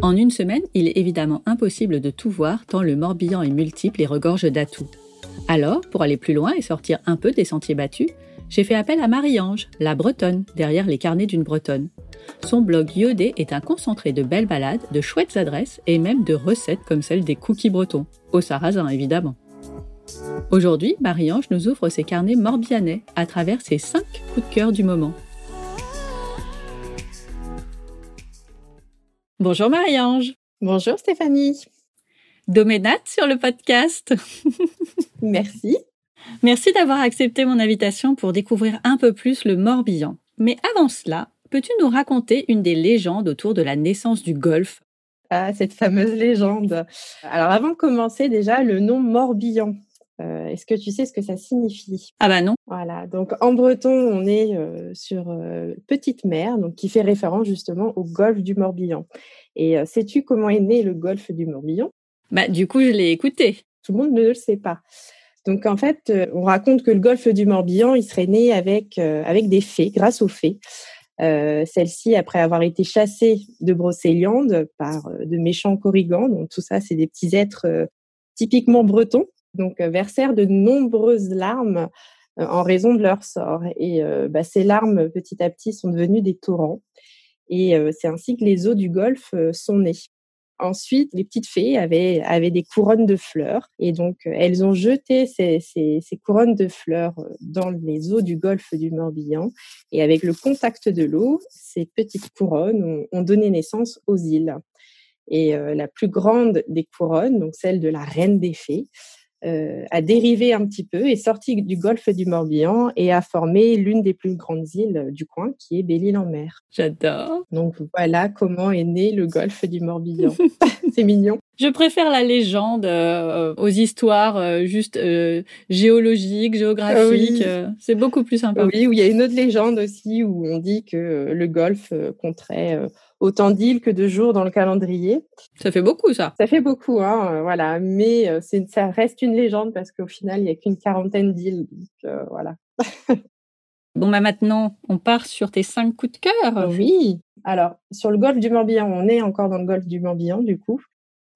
En une semaine, il est évidemment impossible de tout voir tant le Morbihan est multiple et regorge d'atouts. Alors, pour aller plus loin et sortir un peu des sentiers battus, j'ai fait appel à Marie-Ange, la bretonne, derrière les carnets d'une bretonne. Son blog Yodé est un concentré de belles balades, de chouettes adresses et même de recettes comme celle des cookies bretons, au sarrasin évidemment. Aujourd'hui, Marie-Ange nous ouvre ses carnets morbihanais à travers ses 5 coups de cœur du moment. Bonjour Marie-Ange. Bonjour Stéphanie. Doménate sur le podcast. Merci. Merci d'avoir accepté mon invitation pour découvrir un peu plus le Morbihan. Mais avant cela, peux-tu nous raconter une des légendes autour de la naissance du golf? Ah, cette fameuse légende. Alors avant de commencer, déjà, le nom Morbihan. Euh, est-ce que tu sais ce que ça signifie? Ah bah non. Voilà, donc en breton, on est euh, sur euh, Petite Mer, donc qui fait référence justement au golfe du Morbihan. Et sais-tu comment est né le golfe du Morbihan? Bah du coup, je l'ai écouté. Tout le monde ne le sait pas. Donc en fait, on raconte que le golfe du Morbihan, il serait né avec avec des fées, grâce aux fées. Celles-ci, après avoir été chassées de Brocéliande par de méchants corrigans, donc tout ça, c'est des petits êtres typiquement bretons donc euh, versèrent de nombreuses larmes euh, en raison de leur sort. Et euh, bah, ces larmes, petit à petit, sont devenues des torrents. Et c'est ainsi que les eaux du golfe sont nées. Ensuite, les petites fées avaient, avaient des couronnes de fleurs et donc elles ont jeté ces, ces, couronnes de fleurs dans les eaux du golfe du Morbihan et avec le contact de l'eau, ces petites couronnes ont, donné naissance aux îles. Et la plus grande des couronnes, donc celle de la reine des fées, euh, a dérivé un petit peu, est sorti du golfe du Morbihan et a formé l'une des plus grandes îles du coin, qui est Belle-Île-en-Mer. J'adore. Donc voilà comment est né le golfe du Morbihan. C'est mignon. Je préfère la légende euh, aux histoires euh, juste euh, géologiques, géographiques. c'est beaucoup plus sympa. Oui, où il y a une autre légende aussi où on dit que le golfe compterait autant d'îles que de jours dans le calendrier. Ça fait beaucoup, ça. Ça fait beaucoup, hein, voilà. Mais ça reste une légende parce qu'au final, il n'y a qu'une quarantaine d'îles. voilà. Bon, bah maintenant, on part sur tes cinq coups de cœur. Oui. Alors, sur le golfe du Morbihan, on est encore dans le golfe du Morbihan, du coup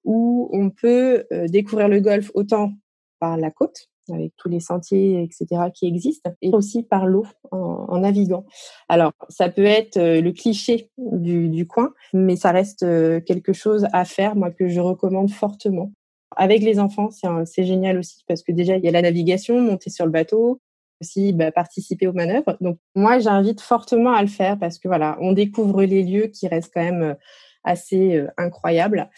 où on peut euh, découvrir le golfe autant par la côte, avec tous les sentiers, etc., qui existent, et aussi par l'eau en, naviguant. Alors, ça peut être euh, le cliché du, coin, mais ça reste euh, quelque chose à faire, moi, que je recommande fortement. Avec les enfants, c'est génial aussi, parce que déjà, il y a la navigation, monter sur le bateau, aussi bah, participer aux manœuvres. Donc, moi, j'invite fortement à le faire, parce que voilà, on découvre les lieux qui restent quand même assez incroyables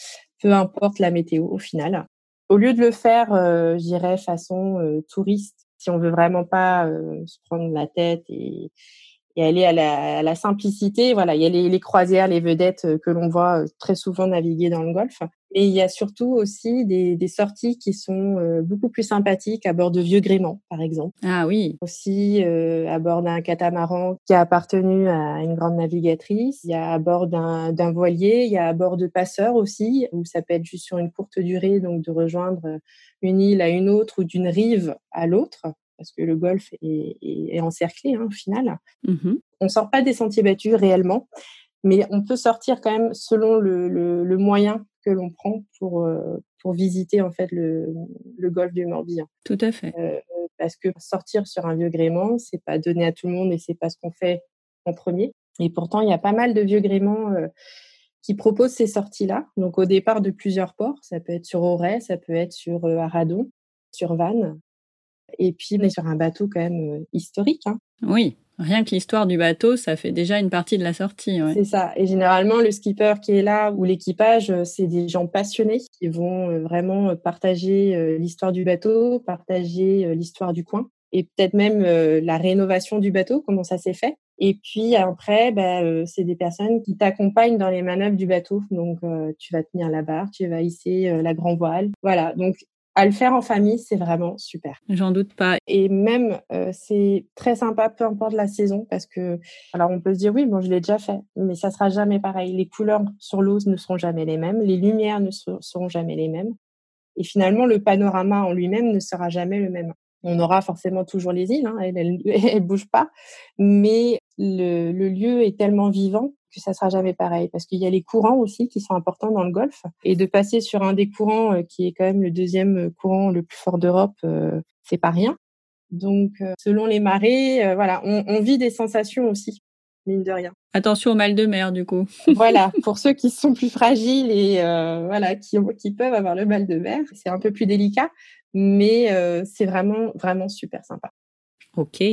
peu importe la météo au final. Au lieu de le faire, euh, j'irais façon euh, touriste, si on veut vraiment pas euh, se prendre la tête et, et aller à la, à la, simplicité. Voilà, il y a les, les croisières, les vedettes euh, que l'on voit euh, très souvent naviguer dans le golfe. Et il y a surtout aussi des, des sorties qui sont euh, beaucoup plus sympathiques à bord de vieux gréments, par exemple. Ah oui. Aussi euh, à bord d'un catamaran qui a appartenu à une grande navigatrice. Il y a à bord d'un voilier. Il y a à bord de passeurs aussi, où ça peut être juste sur une courte durée, donc de rejoindre une île à une autre ou d'une rive à l'autre parce que le golfe est, est, encerclé hein, au final. Mmh on sort pas des sentiers battus réellement, mais on peut sortir quand même selon le, le, le moyen que l'on prend pour, euh, pour visiter en fait le, le golfe du Morbihan. Tout à fait. Euh, parce que sortir sur un vieux gréement, c'est pas donné à tout le monde et c'est pas ce qu'on fait en premier. Et pourtant, il y a pas mal de vieux gréments euh, qui proposent ces sorties-là. Donc au départ de plusieurs ports, ça peut être sur Auray, ça peut être sur Aradon, sur Vannes, et puis, on est sur un bateau quand même historique. Hein. Oui, rien que l'histoire du bateau, ça fait déjà une partie de la sortie. Ouais. C'est ça. Et généralement, le skipper qui est là ou l'équipage, c'est des gens passionnés qui vont vraiment partager l'histoire du bateau, partager l'histoire du coin et peut-être même la rénovation du bateau, comment ça s'est fait. Et puis après, bah, c'est des personnes qui t'accompagnent dans les manœuvres du bateau. Donc, tu vas tenir la barre, tu vas hisser la grand voile. Voilà. Donc, à le faire en famille, c'est vraiment super. J'en doute pas. Et même, euh, c'est très sympa, peu importe la saison, parce que, alors on peut se dire, oui, bon, je l'ai déjà fait, mais ça sera jamais pareil. Les couleurs sur l'eau ne seront jamais les mêmes, les lumières ne seront jamais les mêmes. Et finalement, le panorama en lui-même ne sera jamais le même. On aura forcément toujours les îles, hein, elles, elles, bougent pas, mais le, le lieu est tellement vivant que ça sera jamais pareil parce qu'il y a les courants aussi qui sont importants dans le golfe et de passer sur un des courants qui est quand même le deuxième courant le plus fort d'Europe, c'est pas rien. Donc, selon les marées, voilà, on, on vit des sensations aussi mine de rien. Attention au mal de mer, du coup. voilà, pour ceux qui sont plus fragiles et euh, voilà, qui, qui peuvent avoir le mal de mer, c'est un peu plus délicat, mais euh, c'est vraiment, vraiment super sympa. Ok.